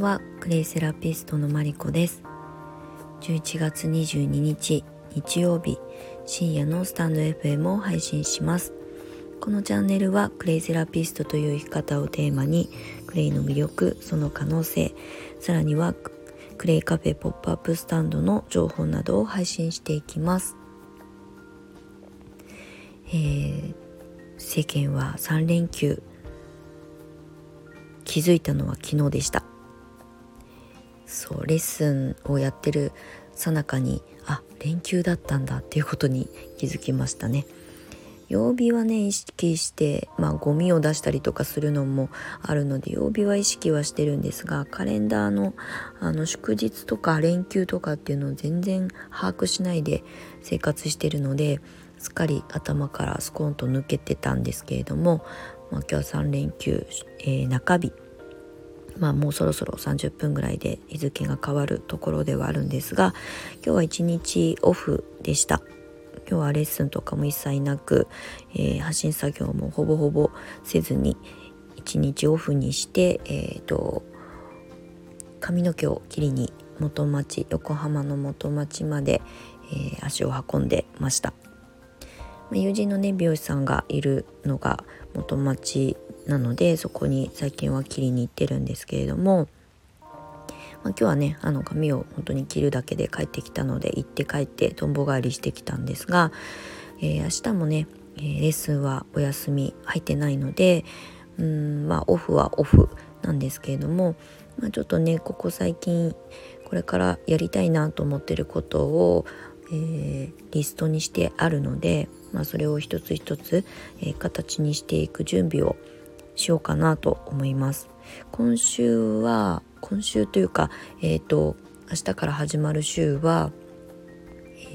はクレイセラピストのマリコです。11月22日日曜日深夜のスタンド FM を配信します。このチャンネルはクレイセラピストという生き方をテーマにクレイの魅力その可能性さらにはクレイカフェポップアップスタンドの情報などを配信していきます。えー、世間は3連休。気づいたのは昨日でした。そうレッスンをやってるさなかにあ連休だったんだっていうことに気づきましたね。曜日はね意識してまあゴミを出したりとかするのもあるので曜日は意識はしてるんですがカレンダーのあの祝日とか連休とかっていうのを全然把握しないで生活してるのですっかり頭からスコーンと抜けてたんですけれども、まあ、今日は3連休、えー、中日まあもうそろそろ30分ぐらいで日付が変わるところではあるんですが今日は一日オフでした。今日はレッスンとかも一切なく、えー、発信作業もほぼほぼせずに一日オフにしてえっ、ー、と髪の毛を切りに元町横浜の元町まで、えー、足を運んでました。友人のね美容師さんがいるのが元町なのでそこに最近は切りに行ってるんですけれども、まあ、今日はねあの髪を本当に切るだけで帰ってきたので行って帰ってとんぼ返りしてきたんですが、えー、明日もね、えー、レッスンはお休み入ってないのでうんまあオフはオフなんですけれども、まあ、ちょっとねここ最近これからやりたいなと思ってることを、えー、リストにしてあるので、まあ、それを一つ一つ、えー、形にしていく準備をしようかなと思います。今週は今週というかえっ、ー、と明日から始まる週は、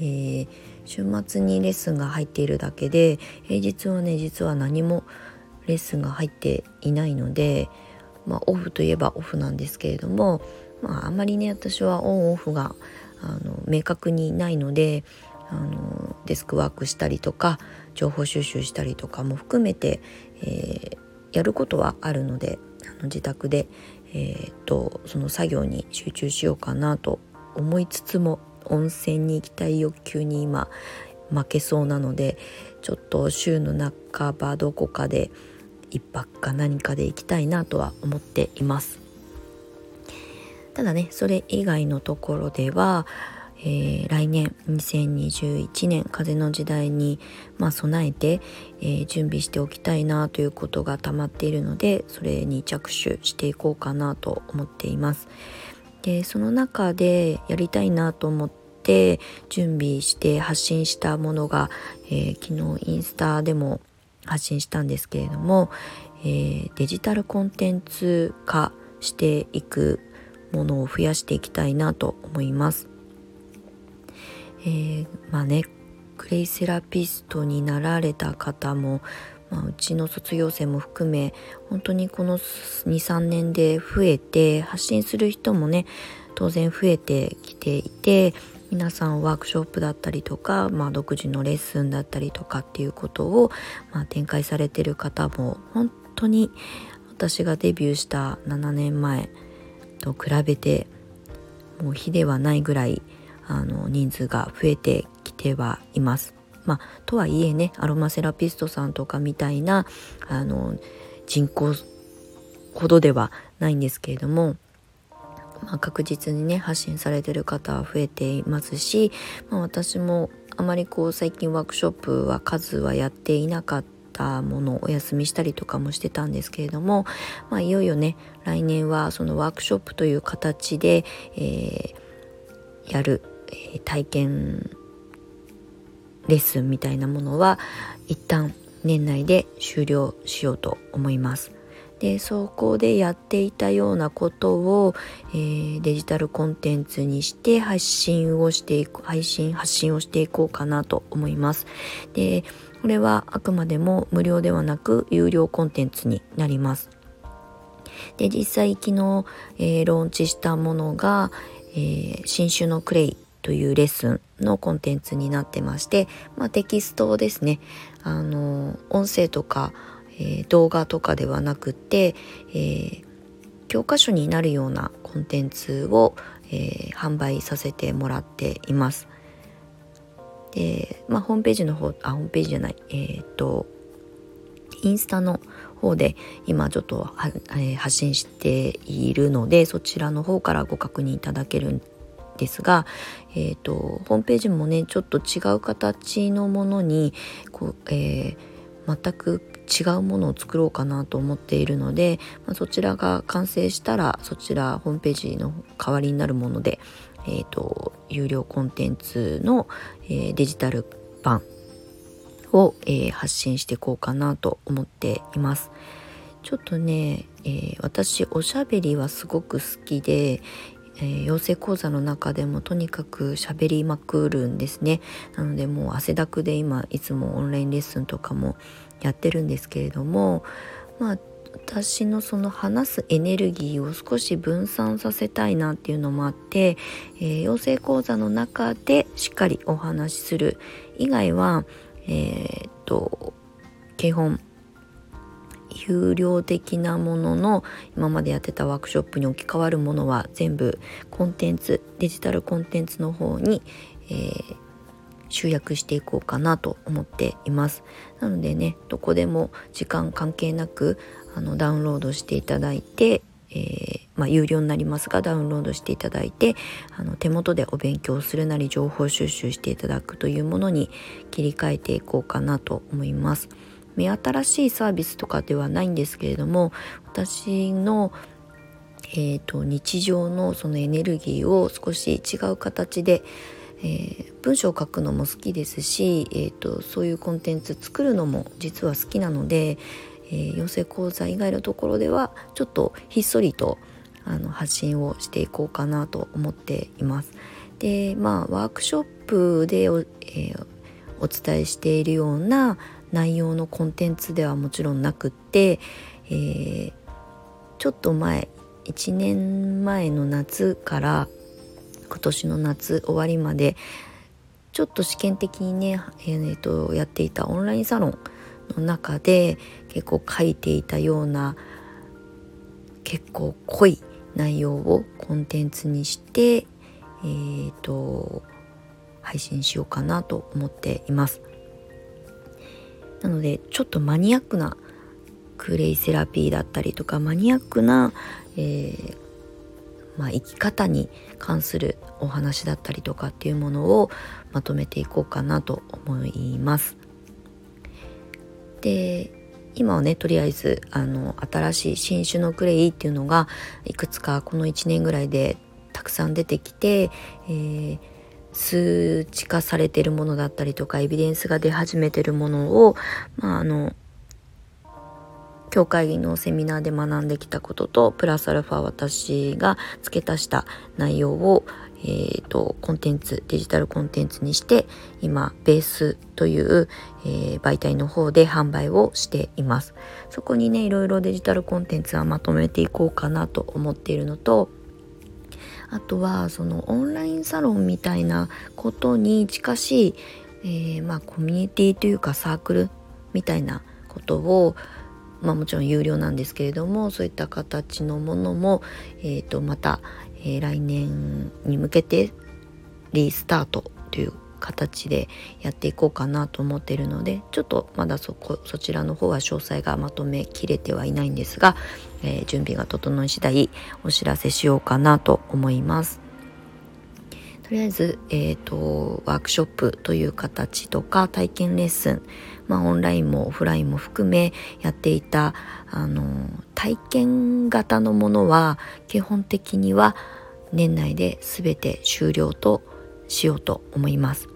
えー、週末にレッスンが入っているだけで平日はね実は何もレッスンが入っていないのでまあオフといえばオフなんですけれどもまああまりね私はオンオフがあの明確にないのであのデスクワークしたりとか情報収集したりとかも含めて、えー、やることはあるのであの自宅で、えーと、その作業に集中しようかなと思いつつも温泉に行きたい欲求に今負けそうなのでちょっと週の半ばどこかで一泊か何かで行きたいなとは思っています。ただねそれ以外のところではえー、来年2021年風の時代に、まあ、備えて、えー、準備しておきたいなということが溜まっているのでそれに着手していこうかなと思っています。でその中でやりたいなと思って準備して発信したものが、えー、昨日インスタでも発信したんですけれども、えデジタルコンテンツ化していくものを増やしていきたいなと思います。えー、まあねクレイセラピストになられた方も、まあ、うちの卒業生も含め本当にこの23年で増えて発信する人もね当然増えてきていて皆さんワークショップだったりとか、まあ、独自のレッスンだったりとかっていうことを、まあ、展開されてる方も本当に私がデビューした7年前と比べてもう比ではないぐらいあの人数が増えてきてはいます。まあ、とはいえねアロマセラピストさんとかみたいなあの人口ほどではないんですけれども、まあ、確実にね発信されてる方は増えていますし、まあ、私もあまりこう最近ワークショップは数はやっていなかったものをお休みしたりとかもしてたんですけれども、まあ、いよいよね来年はそのワークショップという形で、えー、やるえ体験レッスンみたいなものは一旦年内で終了しようと思います。でそこでやっていたようなことを、えー、デジタルコンテンツにして発信をしていく配信発信をしていこうかなと思います。でこれはあくまでも無料ではなく有料コンテンツになります。で実際昨日、えー、ローンチしたものが、えー、新種のクレイというレッスンのコンテンツになってまして、まあ、テキストですねあの音声とか、えー、動画とかではなくて、えー、教科書になるようなコンテンツを、えー、販売させてもらっています。で、まあ、ホームページの方あホームページじゃないえー、っとインスタの方で今ちょっとは、えー、発信しているのでそちらの方からご確認いただけるですが、えーと、ホームページもねちょっと違う形のものにこう、えー、全く違うものを作ろうかなと思っているので、まあ、そちらが完成したらそちらホームページの代わりになるもので、えーと、有料コンテンツの、えー、デジタル版を、えー、発信していこうかなと思っています。ちょっとね、えー、私おしゃべりはすごく好きで、えー、養成講座の中でもとにかく喋りまくるんですね。なのでもう汗だくで今いつもオンラインレッスンとかもやってるんですけれどもまあ私のその話すエネルギーを少し分散させたいなっていうのもあって、えー、養成講座の中でしっかりお話しする以外はえー、っと基本有料的なものの今までやってたワークショップに置き換わるものは全部コンテンツデジタルコンテンツの方に、えー、集約していこうかなと思っていますなのでねどこでも時間関係なくあのダウンロードしていただいて、えー、まあ、有料になりますがダウンロードしていただいてあの手元でお勉強するなり情報収集していただくというものに切り替えていこうかなと思います。目新しいサービスとかではないんですけれども私の、えーと、日常のそのエネルギーを少し違う形で、えー、文章を書くのも好きですし、えーとそういうコンテンツ作るのも実は好きなので、えー、養成講座以外のところではちょっとひっそりとあの発信をしていこうかなと思っています。でまあワークショップでお,、えー、お伝えしているような内容のコンテンツではもちろんなくって、えー、ちょっと前1年前の夏から今年の夏終わりまでちょっと試験的にね、えー、とやっていたオンラインサロンの中で結構書いていたような結構濃い内容をコンテンツにして、えーと、配信しようかなと思っています。なのでちょっとマニアックなクレイセラピーだったりとかマニアックな、えー、まあ、生き方に関するお話だったりとかっていうものをまとめていこうかなと思います。で今はねとりあえずあの新しい新種のクレイっていうのがいくつかこの1年ぐらいでたくさん出てきて、えー、数値化されてるものだったりとかエビデンスが出始めてるものを、まあ、あの教会のセミナーで学んできたこととプラスアルファ私が付け足した内容を、えーと、コンテンツデジタルコンテンツにして今ベースという、えー、媒体の方で販売をしています。そこにねいろいろデジタルコンテンツはまとめていこうかなと思っているのとあとはそのオンラインサロンみたいなことに近しい、えー、まあ、コミュニティというかサークルみたいなことをまあ、もちろん有料なんですけれどもそういった形のものも、えー、とまた、えー、来年に向けてリスタートという形でやっていこうかなと思っているのでちょっとまだそこそちらの方は詳細がまとめきれてはいないんですが、えー、準備が整い次第お知らせしようかなと思います。とりあえず、えーと、ワークショップという形とか体験レッスン、まあ、オンラインもオフラインも含めやっていたあの体験型のものは基本的には年内で全て終了としようと思います。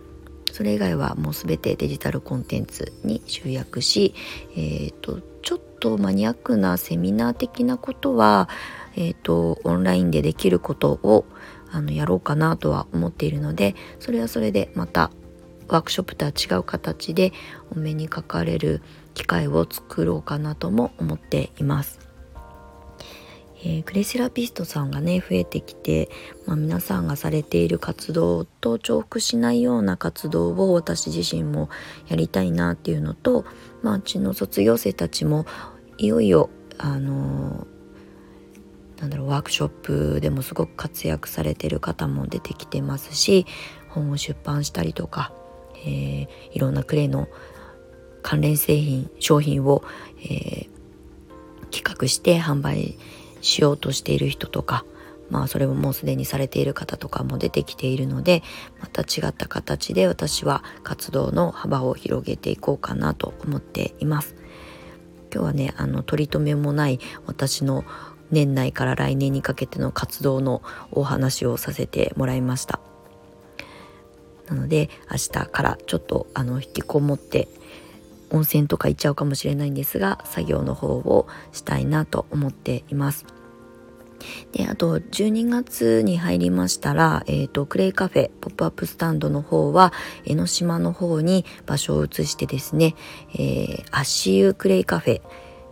それ以外はもう全てデジタルコンテンツに集約し、えーと、ちょっとマニアックなセミナー的なことは、えーと、オンラインでできることをあのやろうかなとは思っているのでそれはそれでまたワークショップとは違う形でお目にかかれる機会を作ろうかなとも思っています。えー、クレセラピストさんがね増えてきて、まあ、皆さんがされている活動と重複しないような活動を私自身もやりたいなっていうのと、まあ、うちの卒業生たちもいよいよあのー、なんだろうワークショップでもすごく活躍されてる方も出てきてますし本を出版したりとか、えー、いろんなクレイの関連製品商品を、えー、企画して販売ししようとしている人とかまあそれももうすでにされている方とかも出てきているのでまた違った形で私は活動の幅を広げていこうかなと思っています。今日はねあの取り留めもない私の年内から来年にかけての活動のお話をさせてもらいましたなので明日からちょっとあの引きこもって温泉とか行っちゃうかもしれないんですが作業の方をしたいなと思っています。であと12月に入りましたら、えーと、クレイカフェポップアップスタンドの方は江ノ島の方に場所を移してですね、えー、足湯クレイカフェ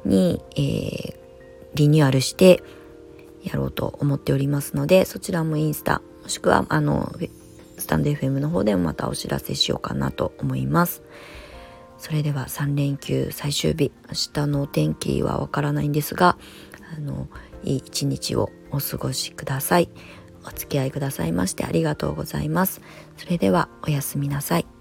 に、えー、リニューアルしてやろうと思っておりますのでそちらもインスタもしくはあのスタンド FM の方でもまたお知らせしようかなと思います。それでは3連休最終日明日のお天気はわからないんですがあのいい一日をお過ごしください。お付き合いくださいましてありがとうございます。それではおやすみなさい。